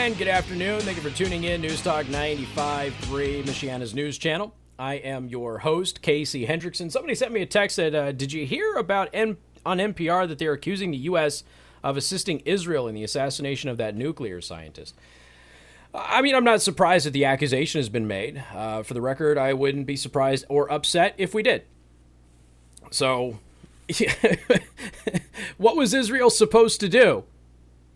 And good afternoon. Thank you for tuning in. News Talk 95.3, Michiana's news channel. I am your host, Casey Hendrickson. Somebody sent me a text that, uh, did you hear about N- on NPR that they're accusing the U.S. of assisting Israel in the assassination of that nuclear scientist? I mean, I'm not surprised that the accusation has been made. Uh, for the record, I wouldn't be surprised or upset if we did. So, what was Israel supposed to do?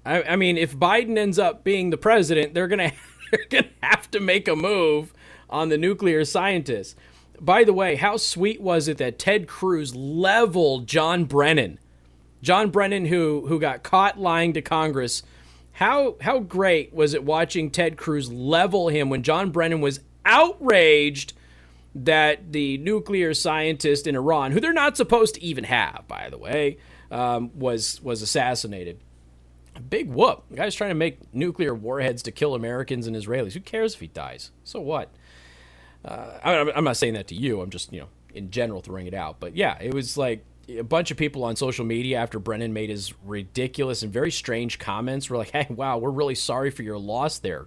I, I, mean, if Biden ends up being the president, they're gonna they're gonna have to make a move on the nuclear scientists. By the way, how sweet was it that Ted Cruz leveled John Brennan? John Brennan, who who got caught lying to Congress. How how great was it watching Ted Cruz level him when John Brennan was outraged that the nuclear scientist in Iran, who they're not supposed to even have, by the way, um, was was assassinated. Big whoop. The guy's trying to make nuclear warheads to kill Americans and Israelis. Who cares if he dies? So what? Uh, I'm not saying that to you. I'm just, you know, in general throwing it out. But yeah, it was like a bunch of people on social media after Brennan made his ridiculous and very strange comments were like, "Hey, wow, we're really sorry for your loss there."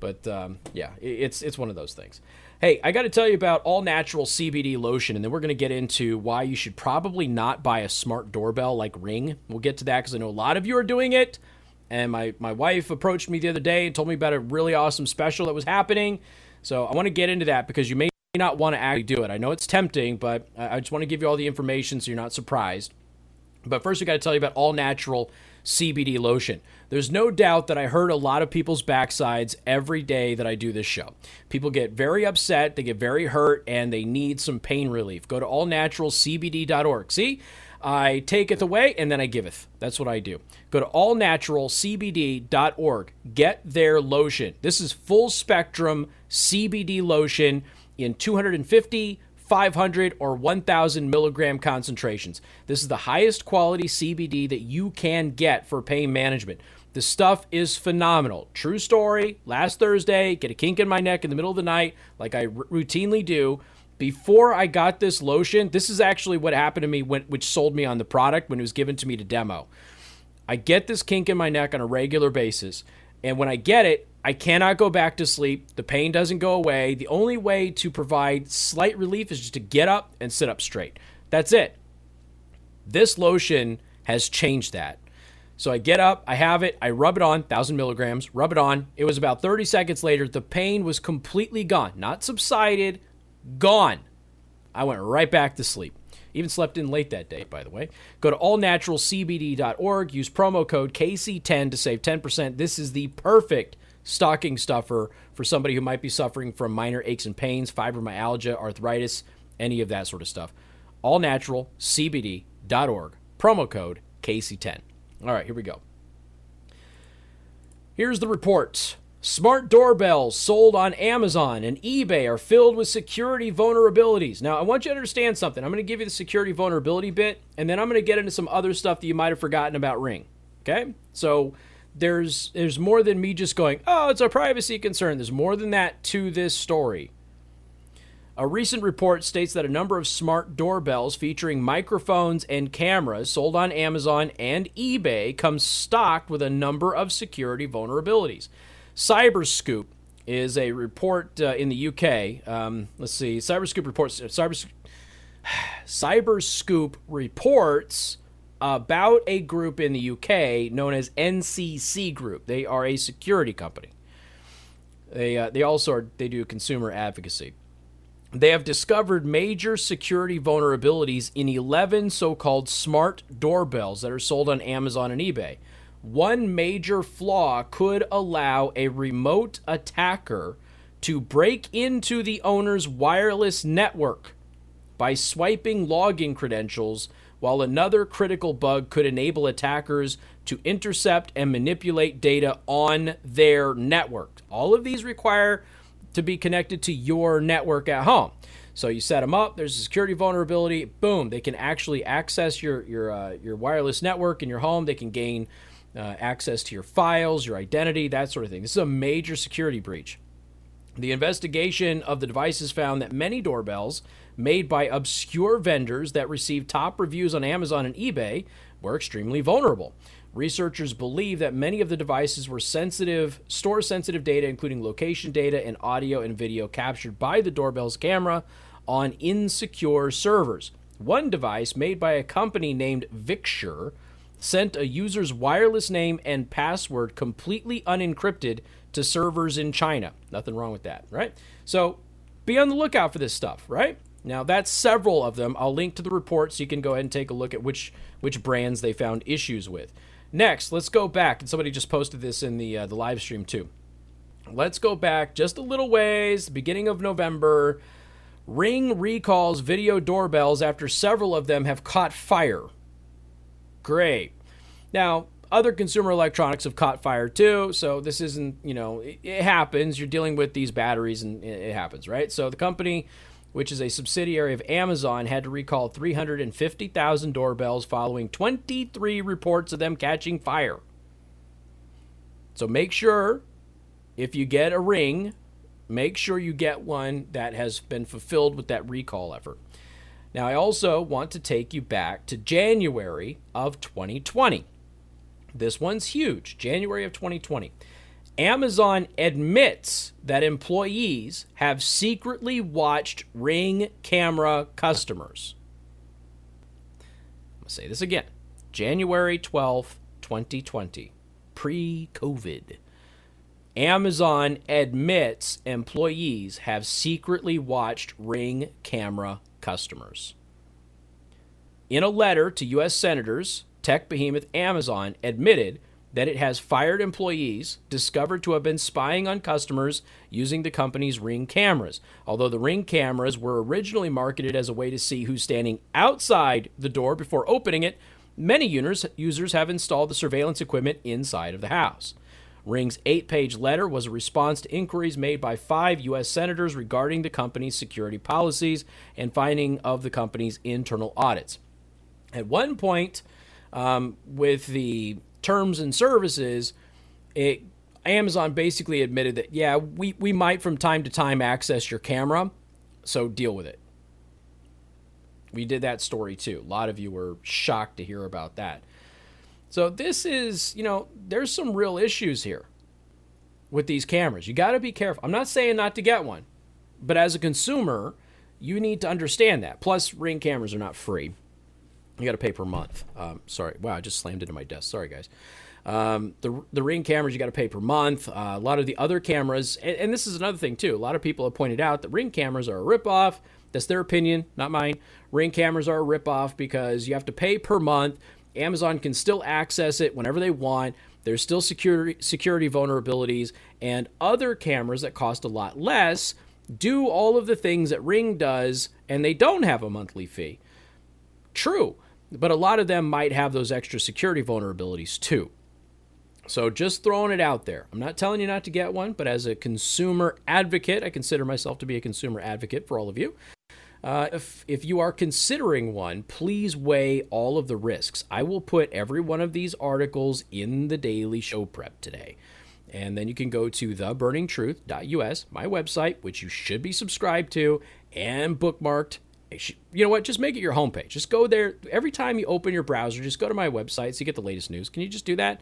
But um, yeah, it's it's one of those things. Hey, I got to tell you about all natural CBD lotion, and then we're going to get into why you should probably not buy a smart doorbell like Ring. We'll get to that because I know a lot of you are doing it. And my, my wife approached me the other day and told me about a really awesome special that was happening. So I want to get into that because you may not want to actually do it. I know it's tempting, but I just want to give you all the information so you're not surprised. But first, we got to tell you about all natural CBD lotion. There's no doubt that I hurt a lot of people's backsides every day that I do this show. People get very upset, they get very hurt, and they need some pain relief. Go to allnaturalcbd.org. See? I taketh away and then I giveth. That's what I do. Go to allnaturalcbd.org. Get their lotion. This is full spectrum CBD lotion in 250 500 or 1000 milligram concentrations. This is the highest quality CBD that you can get for pain management. The stuff is phenomenal. True story. Last Thursday, get a kink in my neck in the middle of the night, like I r- routinely do. Before I got this lotion, this is actually what happened to me, when, which sold me on the product when it was given to me to demo. I get this kink in my neck on a regular basis. And when I get it, I cannot go back to sleep. The pain doesn't go away. The only way to provide slight relief is just to get up and sit up straight. That's it. This lotion has changed that. So I get up, I have it, I rub it on, 1,000 milligrams, rub it on. It was about 30 seconds later, the pain was completely gone. Not subsided, gone. I went right back to sleep. Even slept in late that day, by the way. Go to allnaturalcbd.org, use promo code KC10 to save 10%. This is the perfect stocking stuffer for somebody who might be suffering from minor aches and pains, fibromyalgia, arthritis, any of that sort of stuff. Allnaturalcbd.org, promo code KC10. All right, here we go. Here's the report. Smart doorbells sold on Amazon and eBay are filled with security vulnerabilities. Now, I want you to understand something. I'm going to give you the security vulnerability bit, and then I'm going to get into some other stuff that you might have forgotten about Ring. Okay? So, there's there's more than me just going, "Oh, it's a privacy concern." There's more than that to this story. A recent report states that a number of smart doorbells featuring microphones and cameras sold on Amazon and eBay come stocked with a number of security vulnerabilities. Cyberscoop is a report uh, in the UK. Um, let's see, Cyberscoop reports. Cyber, Cyberscoop reports about a group in the UK known as NCC Group. They are a security company. They uh, they also are, they do consumer advocacy. They have discovered major security vulnerabilities in 11 so-called smart doorbells that are sold on Amazon and eBay. One major flaw could allow a remote attacker to break into the owner's wireless network by swiping login credentials, while another critical bug could enable attackers to intercept and manipulate data on their network. All of these require to be connected to your network at home. So you set them up. There's a security vulnerability. Boom! They can actually access your your uh, your wireless network in your home. They can gain uh, access to your files, your identity, that sort of thing. This is a major security breach. The investigation of the devices found that many doorbells made by obscure vendors that received top reviews on Amazon and eBay were extremely vulnerable. Researchers believe that many of the devices were sensitive, store sensitive data, including location data and audio and video captured by the doorbell's camera on insecure servers. One device, made by a company named Victure, sent a user's wireless name and password completely unencrypted to servers in China. Nothing wrong with that, right? So be on the lookout for this stuff, right? Now that's several of them. I'll link to the report so you can go ahead and take a look at which which brands they found issues with. Next, let's go back, and somebody just posted this in the uh, the live stream too. Let's go back just a little ways, beginning of November. Ring recalls video doorbells after several of them have caught fire. Great. Now, other consumer electronics have caught fire too, so this isn't, you know, it, it happens. You're dealing with these batteries and it, it happens, right? So the company which is a subsidiary of Amazon, had to recall 350,000 doorbells following 23 reports of them catching fire. So make sure if you get a ring, make sure you get one that has been fulfilled with that recall effort. Now, I also want to take you back to January of 2020. This one's huge. January of 2020. Amazon admits that employees have secretly watched Ring camera customers. I'm going to say this again. January 12th, 2020, pre COVID. Amazon admits employees have secretly watched Ring camera customers. In a letter to U.S. senators, tech behemoth Amazon admitted that it has fired employees discovered to have been spying on customers using the company's Ring cameras. Although the Ring cameras were originally marketed as a way to see who's standing outside the door before opening it, many users have installed the surveillance equipment inside of the house. Ring's eight page letter was a response to inquiries made by five U.S. senators regarding the company's security policies and finding of the company's internal audits. At one point, um, with the terms and services, it, Amazon basically admitted that, yeah, we, we might from time to time access your camera, so deal with it. We did that story too. A lot of you were shocked to hear about that. So, this is, you know, there's some real issues here with these cameras. You got to be careful. I'm not saying not to get one, but as a consumer, you need to understand that. Plus, ring cameras are not free. You got to pay per month. Um, sorry. Wow, I just slammed into my desk. Sorry, guys. Um, the, the ring cameras you got to pay per month. Uh, a lot of the other cameras, and, and, this is another thing too. A lot of people have pointed out that ring cameras are a ripoff. That's their opinion, not mine. Ring cameras are a ripoff because you have to pay per month. Amazon can still access it whenever they want. There's still security security vulnerabilities, and other cameras that cost a lot less do all of the things that Ring does, and they don't have a monthly fee. True. But a lot of them might have those extra security vulnerabilities too. So just throwing it out there. I'm not telling you not to get one, but as a consumer advocate, I consider myself to be a consumer advocate for all of you. Uh, if, if you are considering one, please weigh all of the risks. I will put every one of these articles in the daily show prep today. And then you can go to theburningtruth.us, my website, which you should be subscribed to and bookmarked you know what? Just make it your homepage. Just go there every time you open your browser. Just go to my website so you get the latest news. Can you just do that?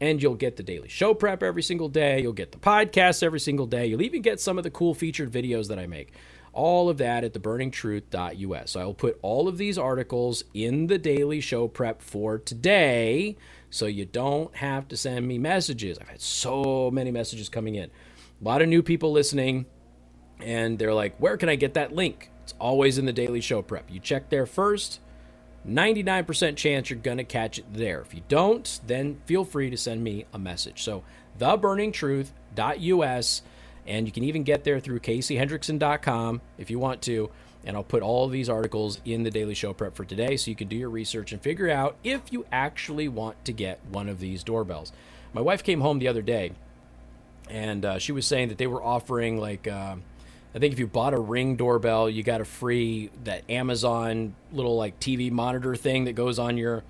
And you'll get the daily show prep every single day. You'll get the podcast every single day. You'll even get some of the cool featured videos that I make. All of that at theburningtruth.us. So I'll put all of these articles in the daily show prep for today so you don't have to send me messages. I've had so many messages coming in. A lot of new people listening, and they're like, Where can I get that link? It's always in the daily show prep. You check there first, 99% chance you're going to catch it there. If you don't, then feel free to send me a message. So, theburningtruth.us, and you can even get there through caseyhendrickson.com if you want to. And I'll put all these articles in the daily show prep for today so you can do your research and figure out if you actually want to get one of these doorbells. My wife came home the other day and uh, she was saying that they were offering like. Uh, I think if you bought a Ring doorbell, you got a free that Amazon little like TV monitor thing that goes on your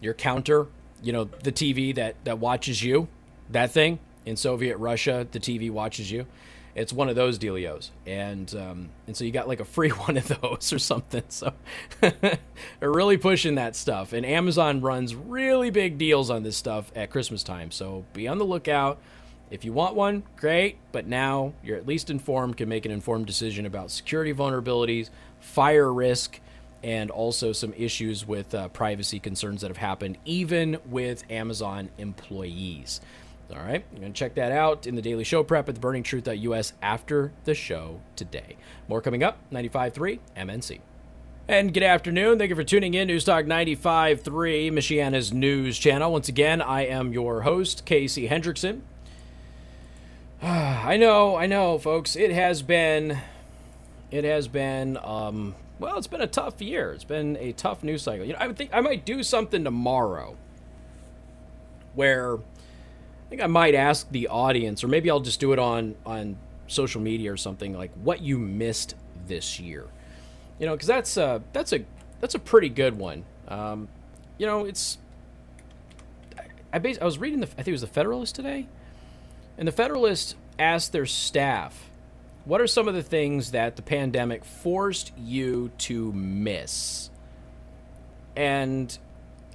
your counter. You know, the TV that that watches you, that thing. In Soviet Russia, the TV watches you. it's one of those dealios, and um, and so you got like a free one of those or something. So they're really pushing that stuff, and Amazon runs really big deals on this stuff at Christmas time. So be on the lookout. If you want one, great, but now you're at least informed, can make an informed decision about security vulnerabilities, fire risk, and also some issues with uh, privacy concerns that have happened, even with Amazon employees. All right, you're going to check that out in the daily show prep at theburningtruth.us after the show today. More coming up, 95.3 MNC. And good afternoon. Thank you for tuning in. News Talk 95.3, Michiana's news channel. Once again, I am your host, Casey Hendrickson. I know, I know, folks. It has been, it has been, um, well, it's been a tough year. It's been a tough news cycle. You know, I would think I might do something tomorrow where I think I might ask the audience, or maybe I'll just do it on on social media or something like what you missed this year. You know, because that's a that's a that's a pretty good one. Um, you know, it's I, bas- I was reading the I think it was the Federalist today and the Federalist asked their staff, what are some of the things that the pandemic forced you to miss? And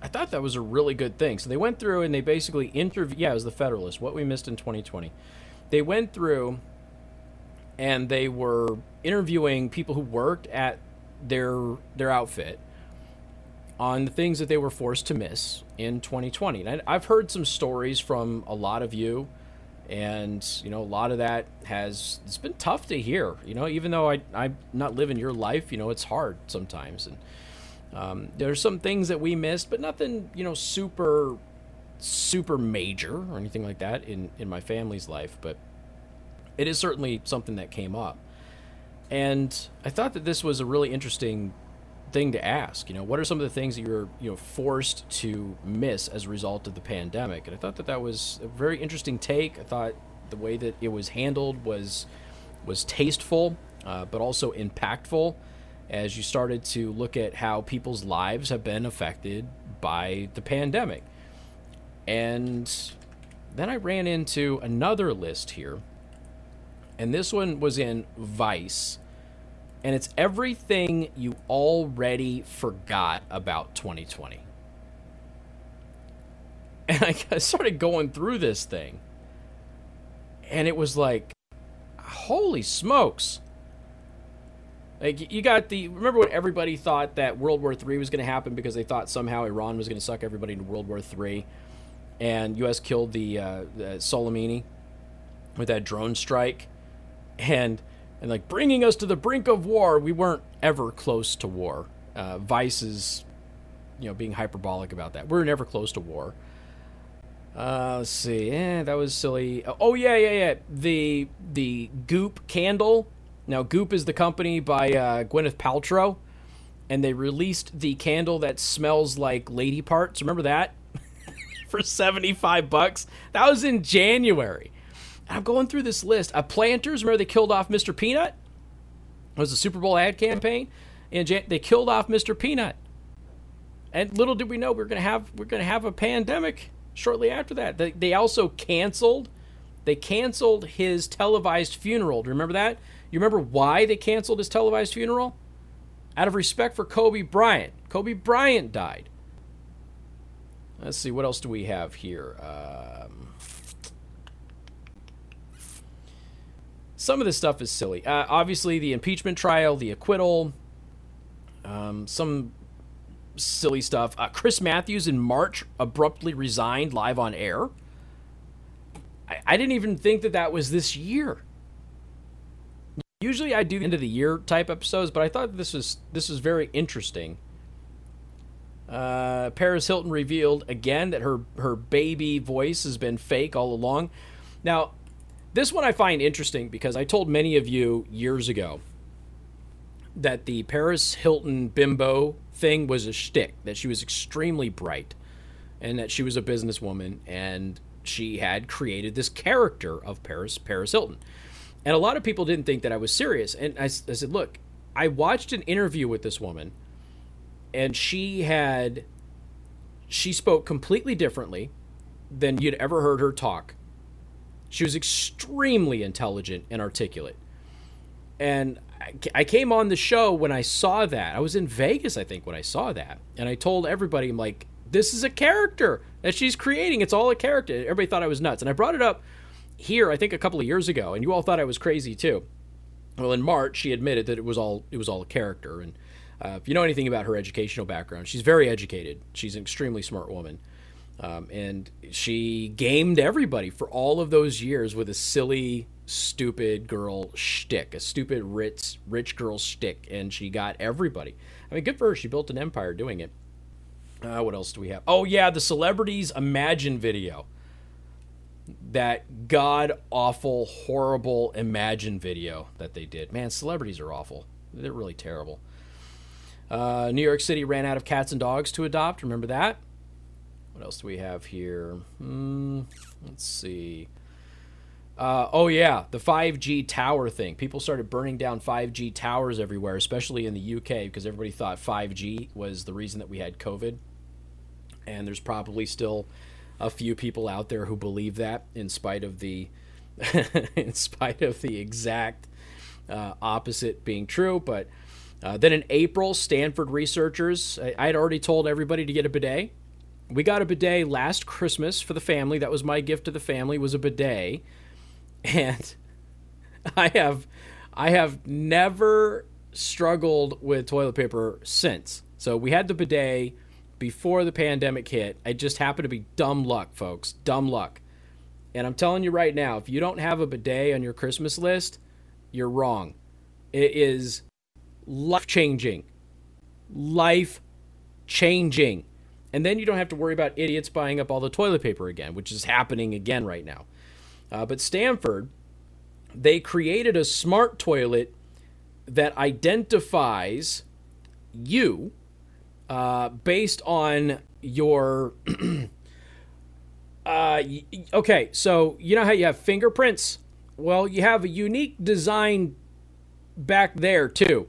I thought that was a really good thing. So they went through and they basically interviewed, yeah, it was the Federalist, what we missed in 2020. They went through and they were interviewing people who worked at their their outfit on the things that they were forced to miss in 2020. And I've heard some stories from a lot of you and you know a lot of that has it's been tough to hear you know even though I, i'm not living your life you know it's hard sometimes. And um, there's some things that we missed but nothing you know super super major or anything like that in in my family's life but it is certainly something that came up. And i thought that this was a really interesting thing to ask. You know, what are some of the things that you're you know forced to miss as a result of the pandemic? And I thought that that was a very interesting take. I thought the way that it was handled was was tasteful, uh, but also impactful. As you started to look at how people's lives have been affected by the pandemic. And then I ran into another list here. And this one was in Vice and it's everything you already forgot about 2020. And I started going through this thing, and it was like, holy smokes. Like you got the remember when everybody thought that World War III was going to happen because they thought somehow Iran was going to suck everybody into World War III, and U.S. killed the, uh, the Soleimani with that drone strike, and and like bringing us to the brink of war. We weren't ever close to war. Uh, Vice is, you know, being hyperbolic about that. We are never close to war. Uh, let's see. Eh, that was silly. Oh yeah, yeah, yeah. The the Goop candle. Now Goop is the company by uh, Gwyneth Paltrow, and they released the candle that smells like lady parts. Remember that? For seventy five bucks. That was in January. I'm going through this list. A Planters, remember they killed off Mr. Peanut? It was a Super Bowl ad campaign, and they killed off Mr. Peanut. And little did we know we are gonna have we're gonna have a pandemic shortly after that. They, they also canceled. They canceled his televised funeral. Do you remember that? You remember why they canceled his televised funeral? Out of respect for Kobe Bryant. Kobe Bryant died. Let's see, what else do we have here? Um, some of this stuff is silly. Uh, obviously, the impeachment trial, the acquittal, um, some silly stuff. Uh, Chris Matthews in March abruptly resigned live on air. I, I didn't even think that that was this year. Usually, I do end of the year type episodes, but I thought this was this was very interesting. Uh, Paris Hilton revealed again that her her baby voice has been fake all along. Now, this one I find interesting because I told many of you years ago that the Paris Hilton bimbo thing was a shtick, that she was extremely bright and that she was a businesswoman and she had created this character of Paris Paris Hilton. And a lot of people didn't think that I was serious. And I, I said, look, I watched an interview with this woman and she had she spoke completely differently than you'd ever heard her talk She was extremely intelligent and articulate. And I came on the show when I saw that. I was in Vegas, I think, when I saw that. And I told everybody, I'm like, this is a character that she's creating. It's all a character. Everybody thought I was nuts. And I brought it up here, I think, a couple of years ago, and you all thought I was crazy too. Well, in March, she admitted that it was all it was all a character. And uh, if you know anything about her educational background, she's very educated. She's an extremely smart woman. Um, and she gamed everybody for all of those years with a silly, stupid girl shtick, a stupid rich rich girl shtick, and she got everybody. I mean, good for her. She built an empire doing it. Uh, what else do we have? Oh yeah, the celebrities imagine video. That god awful, horrible imagine video that they did. Man, celebrities are awful. They're really terrible. Uh, New York City ran out of cats and dogs to adopt. Remember that? What else do we have here? Hmm, let's see. Uh, oh yeah, the 5G tower thing. People started burning down 5G towers everywhere, especially in the UK, because everybody thought 5G was the reason that we had COVID. And there's probably still a few people out there who believe that, in spite of the, in spite of the exact uh, opposite being true. But uh, then in April, Stanford researchers, I had already told everybody to get a bidet we got a bidet last Christmas for the family. That was my gift to the family was a bidet. And I have I have never struggled with toilet paper since. So we had the bidet before the pandemic hit. It just happened to be dumb luck, folks. Dumb luck. And I'm telling you right now, if you don't have a bidet on your Christmas list, you're wrong. It is life changing. Life changing. And then you don't have to worry about idiots buying up all the toilet paper again, which is happening again right now. Uh, but Stanford, they created a smart toilet that identifies you uh, based on your. uh, okay, so you know how you have fingerprints? Well, you have a unique design back there too.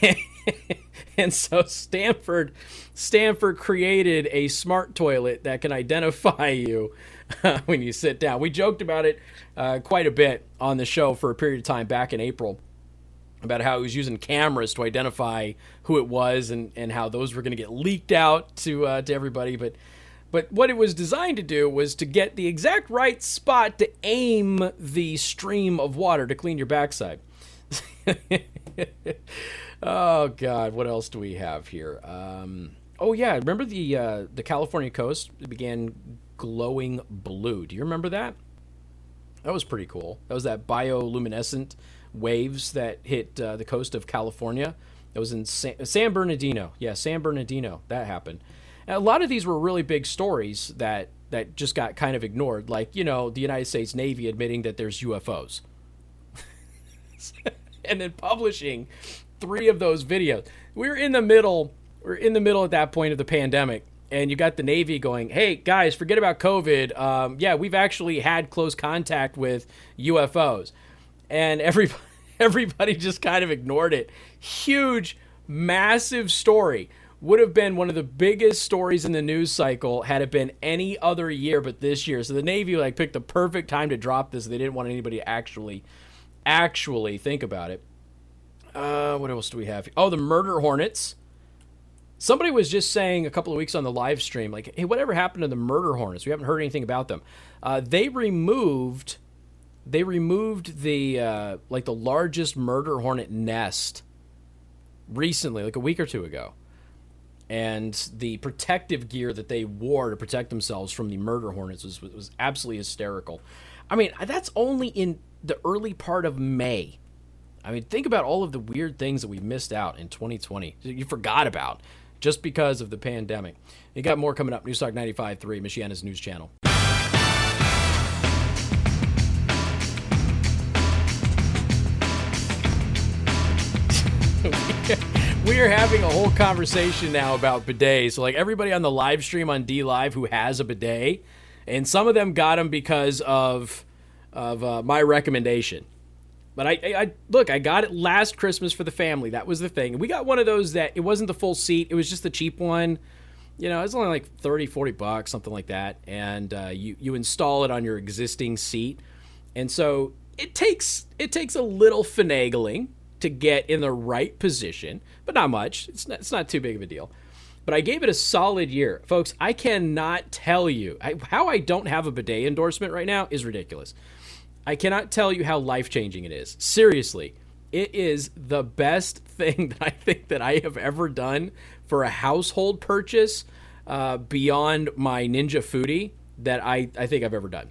and so Stanford Stanford created a smart toilet that can identify you uh, when you sit down. We joked about it uh, quite a bit on the show for a period of time back in April about how he was using cameras to identify who it was and, and how those were going to get leaked out to uh, to everybody. But but what it was designed to do was to get the exact right spot to aim the stream of water to clean your backside. oh God, what else do we have here? Um, oh yeah, remember the uh, the California coast began glowing blue. Do you remember that? That was pretty cool. That was that bioluminescent waves that hit uh, the coast of California. That was in San, San Bernardino. Yeah, San Bernardino. That happened. And a lot of these were really big stories that that just got kind of ignored, like you know the United States Navy admitting that there's UFOs, and then publishing three of those videos. We were in the middle. We are in the middle at that point of the pandemic, and you got the Navy going, "Hey guys, forget about COVID. Um, yeah, we've actually had close contact with UFOs," and everybody everybody just kind of ignored it. Huge, massive story. Would have been one of the biggest stories in the news cycle had it been any other year but this year. So the Navy like picked the perfect time to drop this. They didn't want anybody to actually actually think about it. Uh, what else do we have? Oh, the Murder Hornets. Somebody was just saying a couple of weeks on the live stream, like, hey, whatever happened to the Murder Hornets? We haven't heard anything about them. Uh, they removed, they removed the uh, like the largest murder hornet nest recently, like a week or two ago, and the protective gear that they wore to protect themselves from the murder hornets was was absolutely hysterical. I mean, that's only in the early part of May. I mean, think about all of the weird things that we missed out in 2020. You forgot about just because of the pandemic. You got more coming up. News Talk 95.3, Michiana's news channel. we are having a whole conversation now about bidets. So, like everybody on the live stream on D Live who has a bidet, and some of them got them because of of uh, my recommendation. But I, I, I, look, I got it last Christmas for the family. That was the thing. We got one of those that it wasn't the full seat. It was just the cheap one. You know, it's only like 30, 40 bucks, something like that. And uh, you, you install it on your existing seat. And so it takes it takes a little finagling to get in the right position, but not much. It's not, it's not too big of a deal. But I gave it a solid year. Folks, I cannot tell you I, how I don't have a bidet endorsement right now is ridiculous. I cannot tell you how life changing it is. Seriously, it is the best thing that I think that I have ever done for a household purchase uh, beyond my Ninja Foodi that I, I think I've ever done.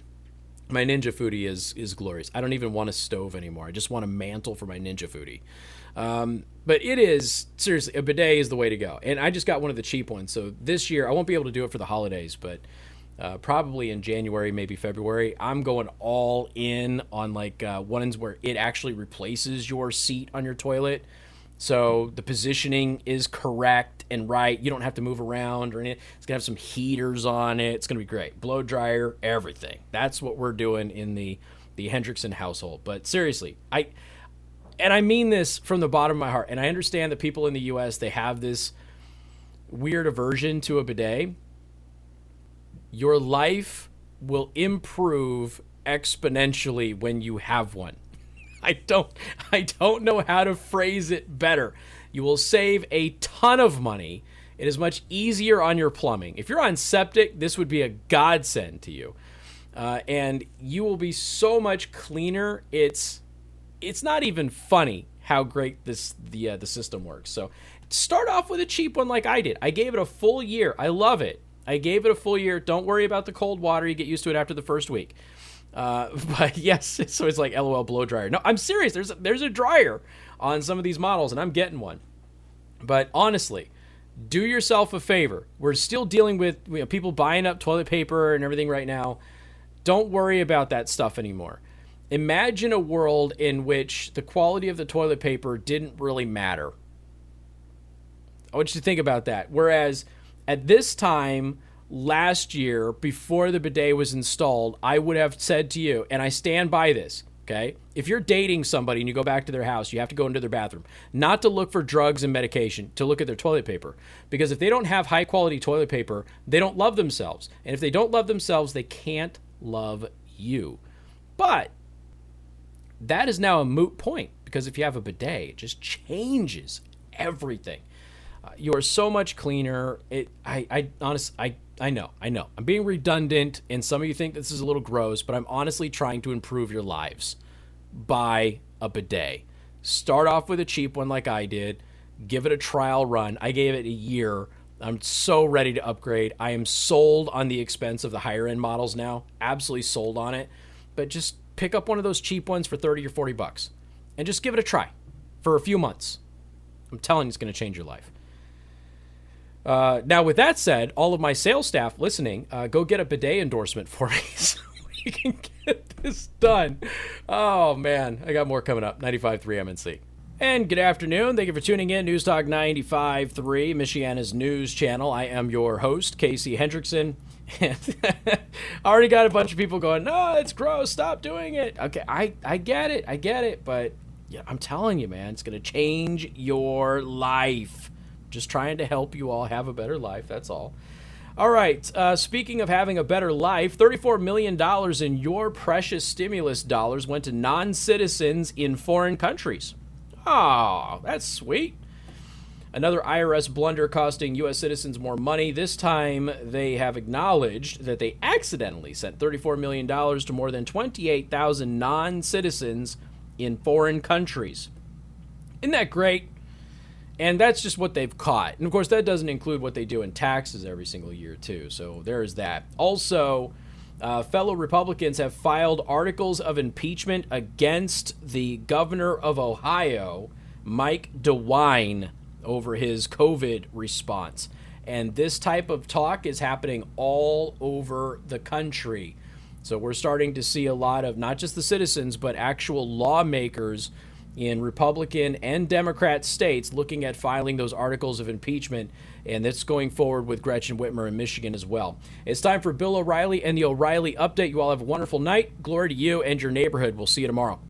My Ninja Foodi is is glorious. I don't even want a stove anymore. I just want a mantle for my Ninja Foodi. Um, but it is seriously a bidet is the way to go. And I just got one of the cheap ones. So this year I won't be able to do it for the holidays, but uh, probably in January, maybe February, I'm going all in on like uh, ones where it actually replaces your seat on your toilet. So the positioning is correct and right. You don't have to move around or anything. It's gonna have some heaters on it. It's gonna be great. Blow dryer, everything. That's what we're doing in the the Hendrickson household. But seriously, I and I mean this from the bottom of my heart. And I understand that people in the U.S. they have this weird aversion to a bidet. Your life will improve exponentially when you have one. I don't I don't know how to phrase it better. You will save a ton of money. It is much easier on your plumbing. If you're on septic, this would be a godsend to you. Uh, and you will be so much cleaner. It's it's not even funny how great this the uh, the system works. So start off with a cheap one like I did. I gave it a full year. I love it. I gave it a full year. Don't worry about the cold water. You get used to it after the first week. Uh, but yes, so it's like LOL blow dryer. No, I'm serious. There's a, there's a dryer on some of these models, and I'm getting one. But honestly, do yourself a favor. We're still dealing with you know, people buying up toilet paper and everything right now. Don't worry about that stuff anymore. Imagine a world in which the quality of the toilet paper didn't really matter. I want you to think about that. Whereas at this time, last year, before the bidet was installed, I would have said to you, and I stand by this, okay? If you're dating somebody and you go back to their house, you have to go into their bathroom, not to look for drugs and medication, to look at their toilet paper. Because if they don't have high quality toilet paper, they don't love themselves. And if they don't love themselves, they can't love you. But that is now a moot point because if you have a bidet, it just changes everything. You are so much cleaner. It, I, I honestly, I I know, I know. I'm being redundant, and some of you think this is a little gross, but I'm honestly trying to improve your lives. Buy a bidet. Start off with a cheap one like I did. Give it a trial run. I gave it a year. I'm so ready to upgrade. I am sold on the expense of the higher end models now. Absolutely sold on it. But just pick up one of those cheap ones for 30 or 40 bucks and just give it a try for a few months. I'm telling you, it's going to change your life. Uh, now, with that said, all of my sales staff listening, uh, go get a bidet endorsement for me so we can get this done. Oh, man. I got more coming up. 95.3 MNC. And good afternoon. Thank you for tuning in. News Talk 95.3, Michiana's news channel. I am your host, Casey Hendrickson. I already got a bunch of people going, no, it's gross. Stop doing it. Okay, I, I get it. I get it. But yeah, I'm telling you, man, it's going to change your life. Just trying to help you all have a better life. That's all. All right. Uh, speaking of having a better life, $34 million in your precious stimulus dollars went to non citizens in foreign countries. Oh, that's sweet. Another IRS blunder costing U.S. citizens more money. This time, they have acknowledged that they accidentally sent $34 million to more than 28,000 non citizens in foreign countries. Isn't that great? And that's just what they've caught. And of course, that doesn't include what they do in taxes every single year, too. So there is that. Also, uh, fellow Republicans have filed articles of impeachment against the governor of Ohio, Mike DeWine, over his COVID response. And this type of talk is happening all over the country. So we're starting to see a lot of not just the citizens, but actual lawmakers in Republican and Democrat states looking at filing those articles of impeachment, and that's going forward with Gretchen Whitmer in Michigan as well. It's time for Bill O'Reilly and the O'Reilly Update. You all have a wonderful night. Glory to you and your neighborhood. We'll see you tomorrow.